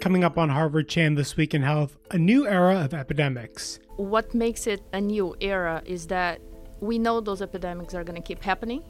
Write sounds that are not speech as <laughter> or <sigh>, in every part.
Coming up on Harvard Chan This Week in Health, a new era of epidemics. What makes it a new era is that we know those epidemics are going to keep happening.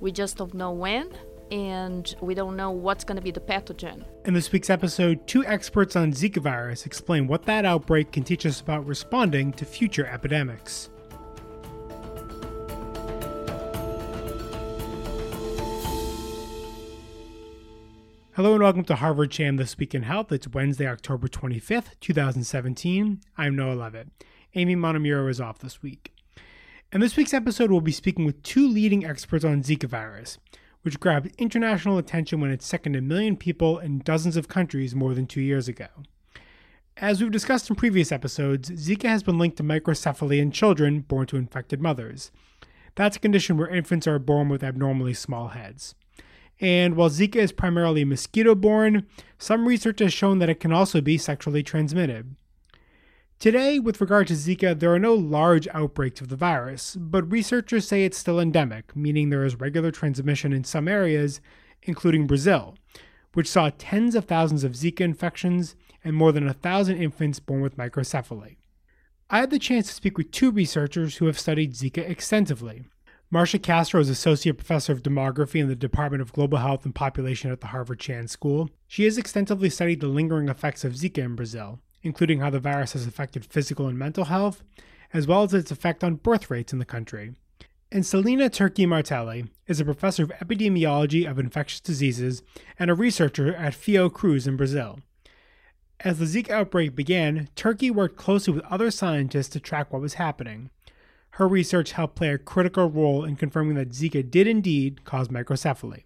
We just don't know when, and we don't know what's going to be the pathogen. In this week's episode, two experts on Zika virus explain what that outbreak can teach us about responding to future epidemics. Hello and welcome to Harvard Chan This Week in Health. It's Wednesday, October 25th, 2017. I'm Noah Levitt. Amy Montemuro is off this week. In this week's episode, we'll be speaking with two leading experts on Zika virus, which grabbed international attention when it sickened a million people in dozens of countries more than two years ago. As we've discussed in previous episodes, Zika has been linked to microcephaly in children born to infected mothers. That's a condition where infants are born with abnormally small heads. And while Zika is primarily mosquito borne, some research has shown that it can also be sexually transmitted. Today, with regard to Zika, there are no large outbreaks of the virus, but researchers say it's still endemic, meaning there is regular transmission in some areas, including Brazil, which saw tens of thousands of Zika infections and more than a thousand infants born with microcephaly. I had the chance to speak with two researchers who have studied Zika extensively Marcia Castro is Associate Professor of Demography in the Department of Global Health and Population at the Harvard Chan School. She has extensively studied the lingering effects of Zika in Brazil, including how the virus has affected physical and mental health, as well as its effect on birth rates in the country. And Celina Turchi Martelli is a professor of epidemiology of infectious diseases and a researcher at Fiocruz in Brazil. As the Zika outbreak began, Turchi worked closely with other scientists to track what was happening her research helped play a critical role in confirming that Zika did indeed cause microcephaly.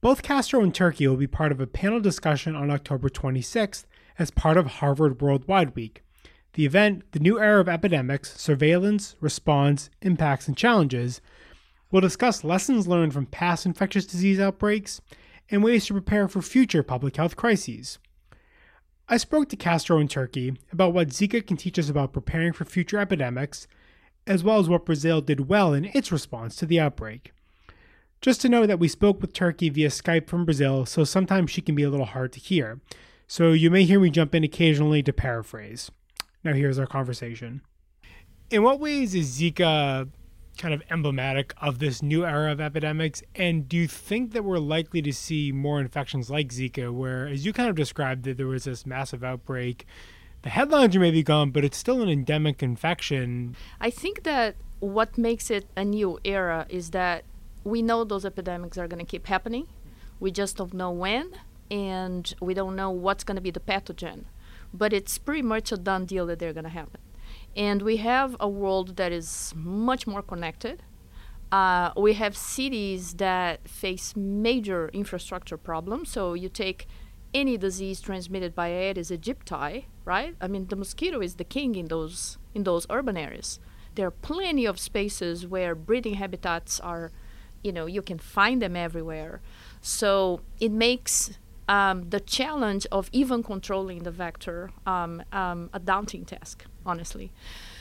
Both Castro and Turchi will be part of a panel discussion on October 26th as part of Harvard Worldwide Week. The event, The New Era of Epidemics Surveillance, Response, Impacts, and Challenges, will discuss lessons learned from past infectious disease outbreaks and ways to prepare for future public health crises. I spoke to Castro and Turchi about what Zika can teach us about preparing for future epidemics as well as what Brazil did well in its response to the outbreak. Just to know that we spoke with Turchi via Skype from Brazil, so sometimes she can be a little hard to hear. So you may hear me jump in occasionally to paraphrase. Now, here's our conversation. In what ways is Zika kind of emblematic of this new era of epidemics? And do you think that we're likely to see more infections like Zika, where, as you kind of described, that there was this massive outbreak the headlines are maybe gone, but it's still an endemic infection. I think that what makes it a new era is that we know those epidemics are going to keep happening. We just don't know when, and we don't know what's going to be the pathogen. But it's pretty much a done deal that they're going to happen. And we have a world that is much more connected. Uh, we have cities that face major infrastructure problems. So you take any disease transmitted by Aedes aegypti, right? I mean, the mosquito is the king in those in those urban areas. There are plenty of spaces where breeding habitats are, you know, you can find them everywhere. So it makes um, the challenge of even controlling the vector um, um, a daunting task, honestly.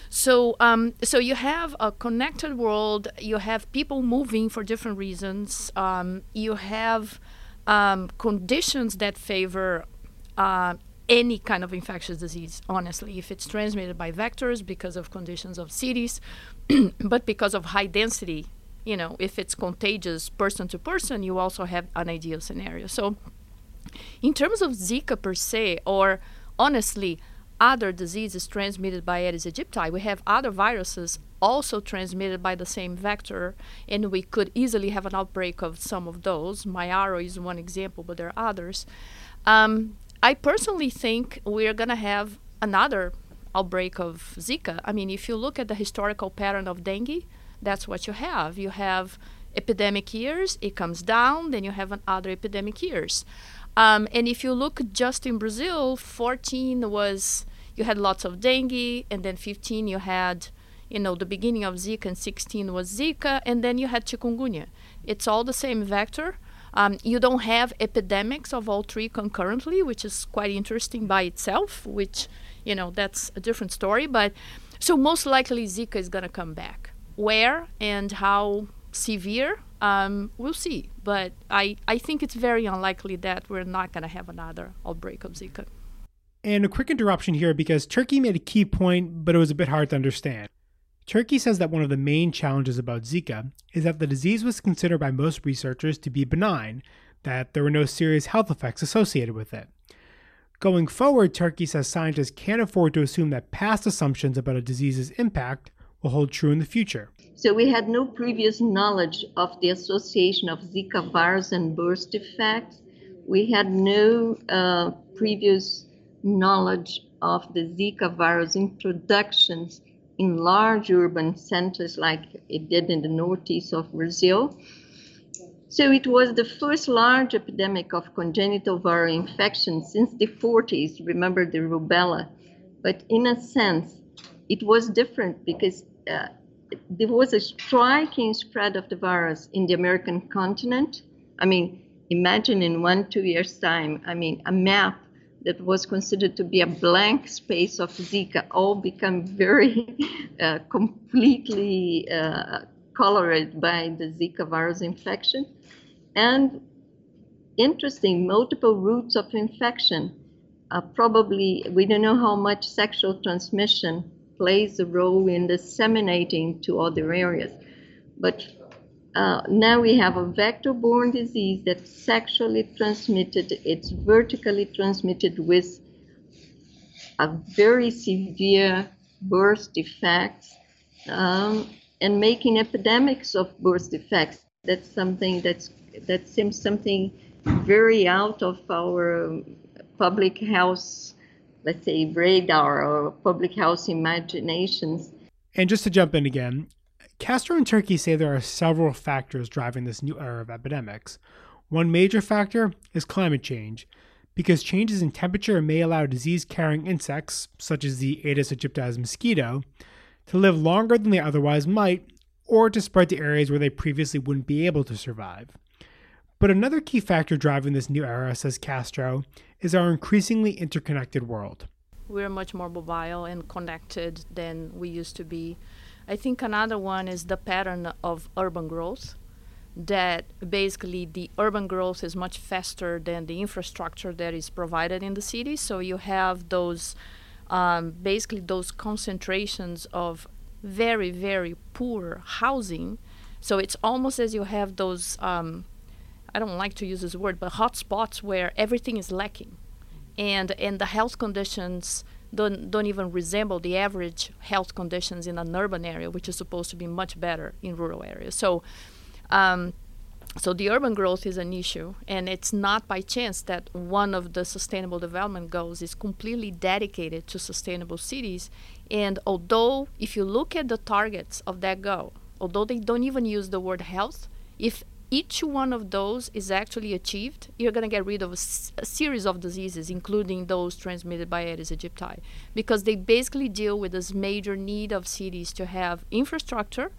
So, um, so you have a connected world. You have people moving for different reasons. Um, you have um, conditions that favor uh, any kind of infectious disease, honestly. If it's transmitted by vectors because of conditions of cities, <clears throat> but because of high density, you know, if it's contagious person to person, you also have an ideal scenario. So, in terms of Zika per se, or honestly, other diseases transmitted by Aedes aegypti, we have other viruses also transmitted by the same vector, and we could easily have an outbreak of some of those. Mayaro is one example, but there are others. Um, I personally think we're going to have another outbreak of Zika. I mean, if you look at the historical pattern of dengue, that's what you have. You have epidemic years, it comes down, then you have other epidemic years. Um, and if you look just in Brazil, 14 was you had lots of dengue, and then 15 you had you know, the beginning of Zika and 16 was Zika, and then you had chikungunya. It's all the same vector. Um, you don't have epidemics of all three concurrently, which is quite interesting by itself, which, you know, that's a different story. But so most likely Zika is going to come back. Where and how severe, um, we'll see. But I, I think it's very unlikely that we're not going to have another outbreak of Zika. And a quick interruption here because Turchi made a key point, but it was a bit hard to understand. Turchi says that one of the main challenges about Zika is that the disease was considered by most researchers to be benign, that there were no serious health effects associated with it. Going forward, Turchi says scientists can't afford to assume that past assumptions about a disease's impact will hold true in the future. So we had no previous knowledge of the association of Zika virus and birth defects. We had no uh, previous knowledge of the Zika virus introductions in large urban centers like it did in the northeast of Brazil. So it was the first large epidemic of congenital viral infection since the 40s. Remember the rubella? But in a sense, it was different because uh, there was a striking spread of the virus in the American continent. I mean, imagine in one, two years' time, I mean, a map that was considered to be a blank space of Zika all become very <laughs> uh, completely uh, colored by the Zika virus infection. And interesting, multiple routes of infection. Uh, probably, we don't know how much sexual transmission plays a role in disseminating to other areas. But uh, now we have a vector-borne disease that's sexually transmitted. It's vertically transmitted with a very severe birth defects um, and making epidemics of birth defects. That's something that's that seems something very out of our public health, let's say, radar or public health imaginations. And just to jump in again, Castro and Turchi say there are several factors driving this new era of epidemics. One major factor is climate change, because changes in temperature may allow disease carrying insects, such as the Aedes aegypti mosquito, to live longer than they otherwise might, or to spread to areas where they previously wouldn't be able to survive. But another key factor driving this new era, says Castro, is our increasingly interconnected world. We're much more mobile and connected than we used to be. I think another one is the pattern of urban growth, that basically the urban growth is much faster than the infrastructure that is provided in the city. So you have those, um, basically, those concentrations of very, very poor housing. So it's almost as you have those um, I don't like to use this word, but hotspots where everything is lacking, and and the health conditions don't don't even resemble the average health conditions in an urban area, which is supposed to be much better in rural areas. So. Um, so the urban growth is an issue, and it's not by chance that one of the sustainable development goals is completely dedicated to sustainable cities. And although, if you look at the targets of that goal, although they don't even use the word health, if each one of those is actually achieved, you're going to get rid of a, s- a series of diseases, including those transmitted by Aedes aegypti, because they basically deal with this major need of cities to have infrastructure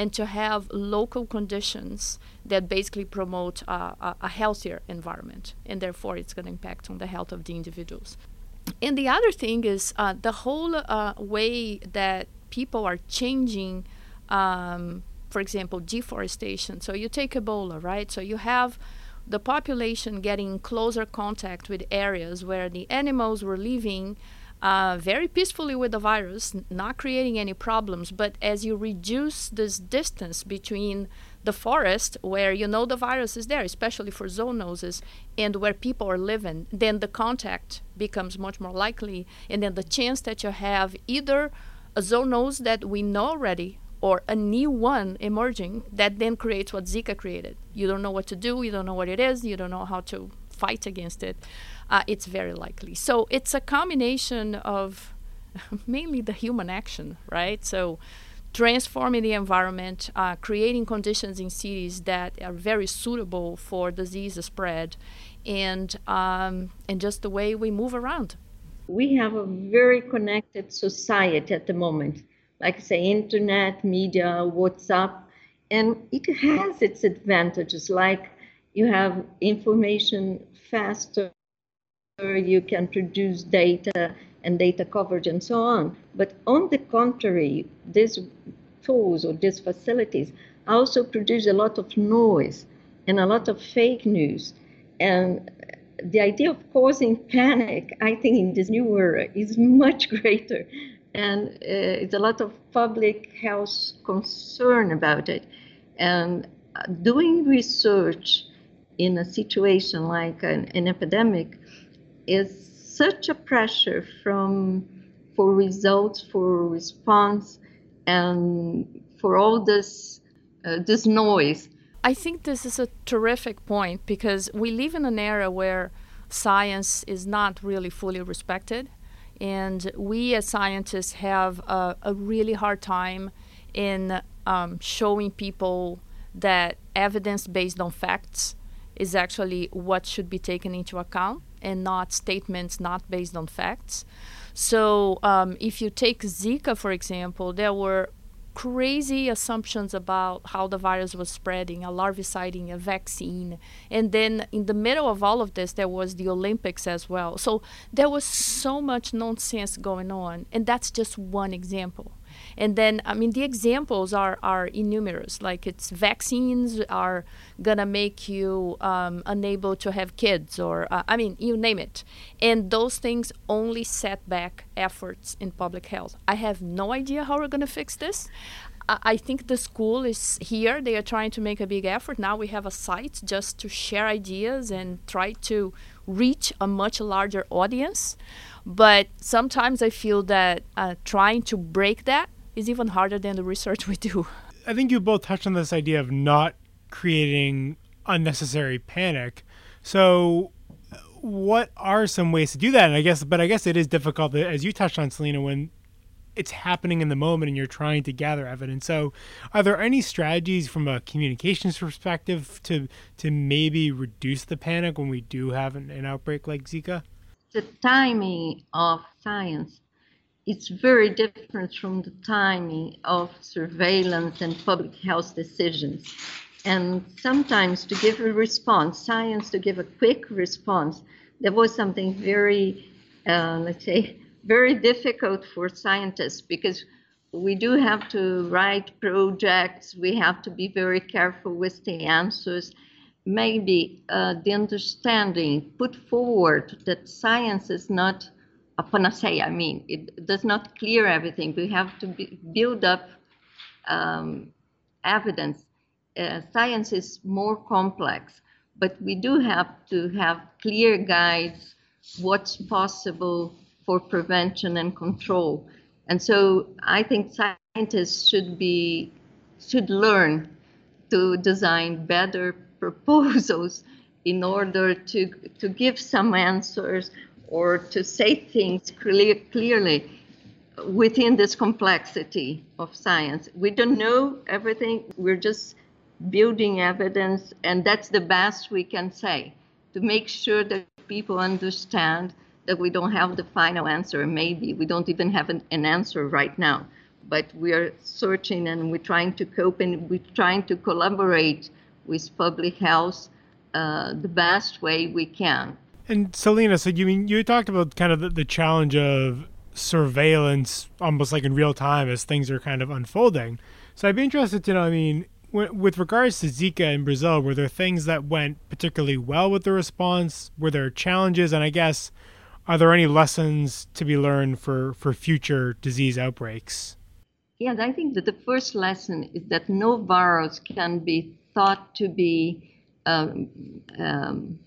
and to have local conditions that basically promote uh, a, a healthier environment, and therefore it's going to impact on the health of the individuals. And the other thing is uh, the whole uh, way that people are changing. Um, for example, deforestation. So you take Ebola, right? So you have the population getting closer contact with areas where the animals were living uh, very peacefully with the virus, n- not creating any problems. But as you reduce this distance between the forest, where you know the virus is there, especially for zoonoses, and where people are living, then the contact becomes much more likely. And then the chance that you have either a zoonose that we know already or a new one emerging that then creates what Zika created. You don't know what to do, you don't know what it is, you don't know how to fight against it. Uh, it's very likely. So it's a combination of <laughs> mainly the human action, right? So transforming the environment, uh, creating conditions in cities that are very suitable for disease spread, and um, and just the way we move around. We have a very connected society at the moment like say internet, media, WhatsApp, and it has its advantages. Like you have information faster, you can produce data and data coverage and so on. But on the contrary, these tools or these facilities also produce a lot of noise. and a lot of fake news. And the idea of causing panic, I think, in this new era is <laughs> much greater. And uh, it's a lot of public health concern about it. And uh, doing research in a situation like an, an epidemic is such a pressure from for results, for response, and for all this uh, this noise. I think this is a terrific point because we live in an era where science is not really fully respected, and we as scientists have a, a really hard time in um, showing people that evidence based on facts is actually what should be taken into account and not statements not based on facts. So, um, if you take Zika, for example, there were crazy assumptions about how the virus was spreading, a larviciding, a vaccine. And then in the middle of all of this, there was the Olympics as well. So there was so much nonsense going on. And that's just one example. And then, I mean, the examples are, are innumerous. Like it's vaccines are going to make you um, unable to have kids, or uh, I mean, you name it. And those things only set back efforts in public health. I have no idea how we're going to fix this. I think the school is here. They are trying to make a big effort. Now we have a site just to share ideas and try to reach a much larger audience. But sometimes I feel that uh, trying to break that is even harder than the research we do. I think you both touched on this idea of not creating unnecessary panic. So, what are some ways to do that? And I guess, but I guess it is difficult, uh, as you touched on, Celina, when it's happening in the moment and you're trying to gather evidence. So, are there any strategies from a communications perspective to to maybe reduce the panic when we do have an, an outbreak like Zika? The timing of science it's very different from the timing of surveillance and public health decisions. And sometimes to give a response, science to give a quick response, there was something very, uh, let's say, <laughs> very difficult for scientists because we do have to write projects, we have to be very careful with the answers. Maybe uh, the understanding put forward that science is not a panacea. I mean, it does not clear everything. We have to be, build up um, evidence. Uh, science is more complex, but we do have to have clear guides what's possible for prevention and control. And so I think scientists should be should learn to design better <laughs> proposals in order to to give some answers or to say things clear, clearly within this complexity of science. We don't know everything, we're just building evidence, and that's the best we can say to make sure that people understand that we don't have the final answer. Maybe we don't even have an, an answer right now, but we are searching and we're trying to cope and we're trying to collaborate with public health uh, the best way we can. And Celina, so you mean you talked about kind of the, the challenge of surveillance, almost like in real time as things are kind of unfolding. So I'd be interested to know. I mean, with regards to Zika in Brazil, were there things that went particularly well with the response? Were there challenges? And I guess, are there any lessons to be learned for, for future disease outbreaks? Yes, I think that the first lesson is that no virus can be thought to be um, um,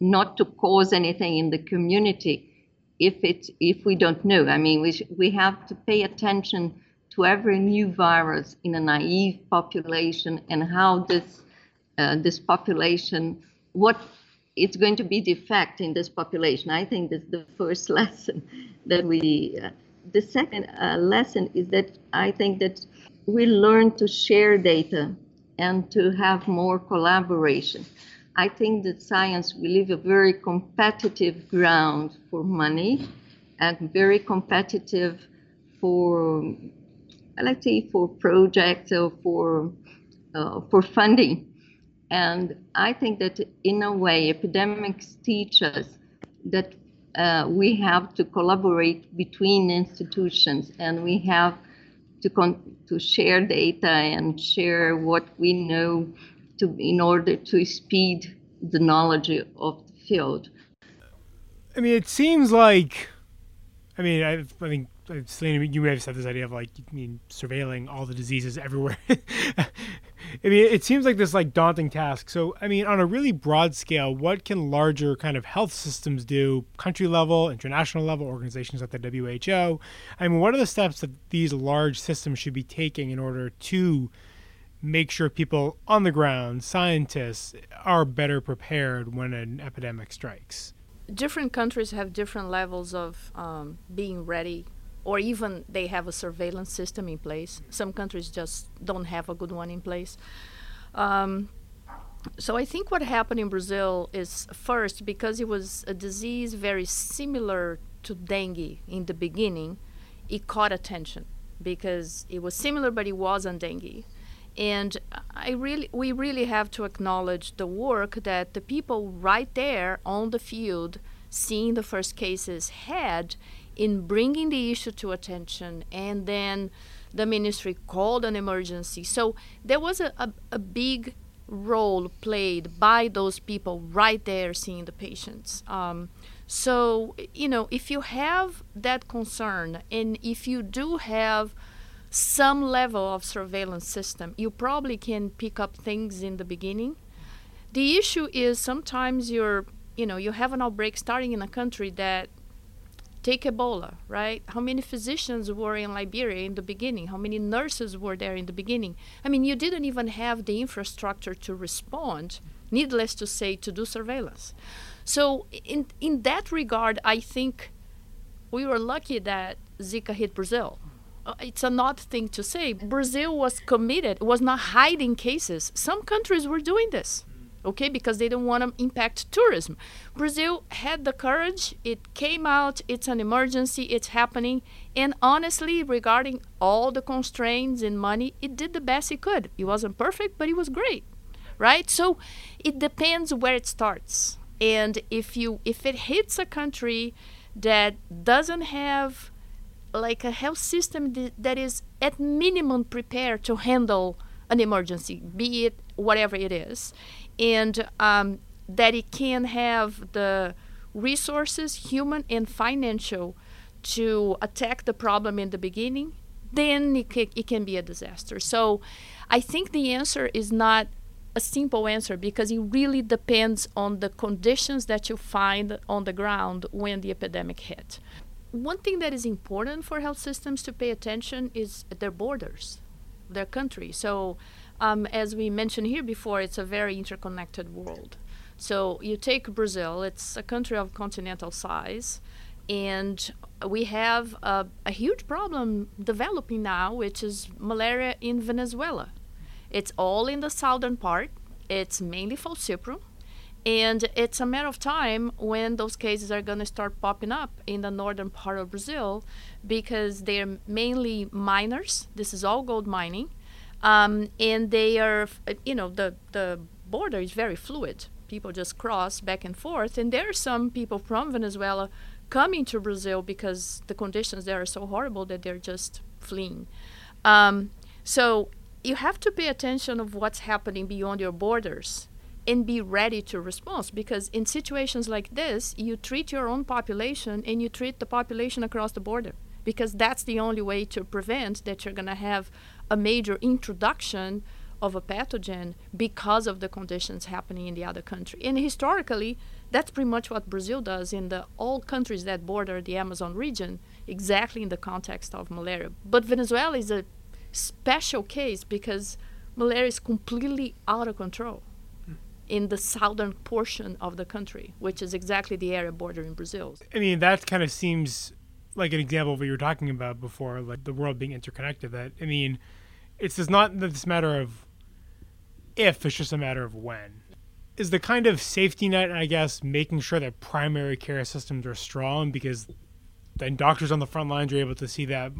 not to cause anything in the community if it if we don't know. I mean, we we have to pay attention to every new virus in a naive population and how this uh, this population what it's going to be the in this population. I think that's the first <laughs> lesson that we. Uh, the second uh, lesson is that I think that we learn to share data and to have more collaboration. I think that science will leave a very competitive ground for money and very competitive for, let's say, for projects or for, uh, for funding. And I think that in a way, epidemics teach us that uh, we have to collaborate between institutions and we have to, to share data and share what we know to in order to speed the knowledge of the field. I mean, it seems like, I mean, I, I think Celina, you may have said this idea of like, I mean, surveilling all the diseases everywhere. <laughs> I mean, it seems like this like daunting task. So, I mean, on a really broad scale, what can larger kind of health systems do, country level, international level, organizations like the WHO? I mean, what are the steps that these large systems should be taking in order to make sure people on the ground, scientists, are better prepared when an epidemic strikes? Different countries have different levels of um, being ready or even they have a surveillance system in place. Some countries just don't have a good one in place. Um, so I think what happened in Brazil is first because it was a disease very similar to dengue in the beginning, it caught attention because it was similar but it wasn't dengue. And I really we really have to acknowledge the work that the people right there on the field seeing the first cases had in bringing the issue to attention and then the ministry called an emergency. So there was a, a, a big role played by those people right there seeing the patients. Um, so you know if you have that concern and if you do have some level of surveillance system you probably can pick up things in the beginning the issue is sometimes you're you know you have an outbreak starting in a country that Take Ebola, right? How many physicians were in Liberia in the beginning? How many nurses were there in the beginning? I mean, you didn't even have the infrastructure to respond, needless to say, to do surveillance. So, in, in that regard, I think we were lucky that Zika hit Brazil. It's an odd thing to say. Brazil was committed, it was not hiding cases. Some countries were doing this okay because they don't want to impact tourism brazil had the courage it came out it's an emergency it's happening and honestly regarding all the constraints and money it did the best it could it wasn't perfect but it was great right so it depends where it starts and if you if it hits a country that doesn't have like a health system th- that is at minimum prepared to handle an emergency be it whatever it is and um, that it can have the resources, human and financial, to attack the problem in the beginning, then it, it can be a disaster. So I think the answer is not a simple answer because it really depends on the conditions that you find on the ground when the epidemic hit. One thing that is important for health systems to pay attention is their borders, their country. So um, as we mentioned here before, it's a very interconnected world. So you take Brazil, it's a country of continental size, and we have a, a huge problem developing now, which is malaria in Venezuela. It's all in the southern part. It's mainly falciparum. And it's a matter of time when those cases are going to start popping up in the northern part of Brazil because they're mainly miners. This is all gold mining um, and they are, you know, the the border is very fluid. People just cross back and forth, and there are some people from Venezuela coming to Brazil because the conditions there are so horrible that they're just fleeing. Um, so you have to pay attention of what's happening beyond your borders and be ready to respond because in situations like this you treat your own population and you treat the population across the border because that's the only way to prevent that you're going to have a major introduction of a pathogen because of the conditions happening in the other country. And historically, that's pretty much what Brazil does in the all countries that border the Amazon region, exactly in the context of malaria. But Venezuela is a special case because malaria is completely out of control in the southern portion of the country, which is exactly the area bordering Brazil. I mean, that kind of seems like an example of what you were talking about before, like the world being interconnected. That I mean, it's just not this matter of if; it's just a matter of when. Is the kind of safety net, I guess, making sure that primary care systems are strong because then doctors on the front lines are able to see that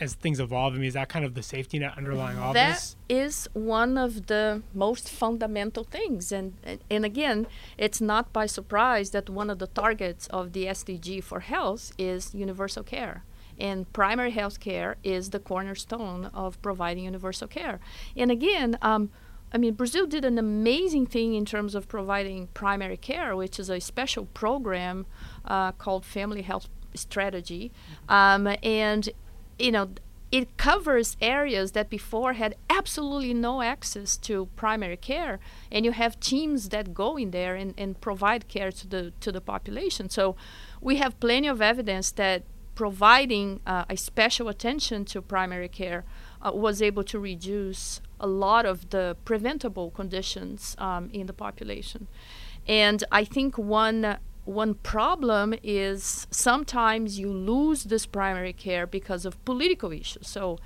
as things evolve? I mean, is that kind of the safety net underlying all that this? That is one of the most fundamental things, and, and and again, it's not by surprise that one of the targets of the SDG for health is universal care. And primary health care is the cornerstone of providing universal care. And again, um, I mean, Brazil did an amazing thing in terms of providing primary care, which is a special program uh, called Family Health Strategy. Um, and, you know, it covers areas that before had absolutely no access to primary care and you have teams that go in there and, and provide care to the to the population. So we have plenty of evidence that providing uh, a special attention to primary care uh, was able to reduce a lot of the preventable conditions um, in the population. And i think one one problem is sometimes you lose this primary care because of political issues. So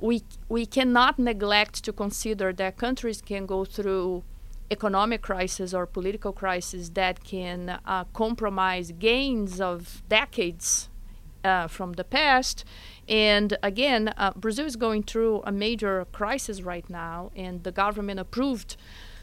we we cannot neglect to consider that countries can go through economic crisis or political crisis that can uh, compromise gains of decades uh, from the past. And again, uh, Brazil is going through a major crisis right now, and the government approved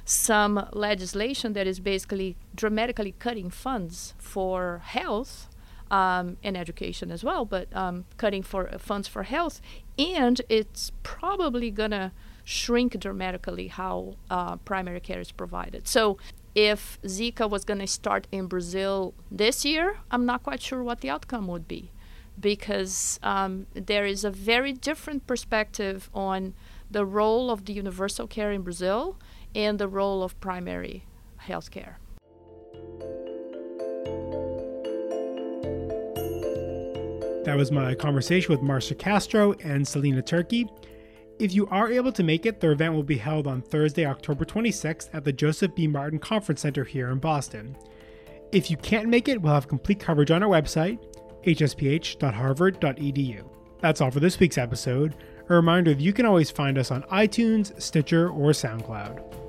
some legislation that is basically dramatically cutting funds for health um, and education as well, but um, cutting for uh, funds for health, and it's probably gonna shrink dramatically how uh, primary care is provided. So. If Zika was going to start in Brazil this year, I'm not quite sure what the outcome would be because um, there is a very different perspective on the role of the universal care in Brazil and the role of primary health care. That was my conversation with Marcia Castro and Celina Turchi. If you are able to make it, the event will be held on Thursday, October 26th at the Joseph B. Martin Conference Center here in Boston. If you can't make it, we'll have complete coverage on our website, hsph.harvard.edu. That's all for this week's episode. A reminder that you can always find us on iTunes, Stitcher, or SoundCloud.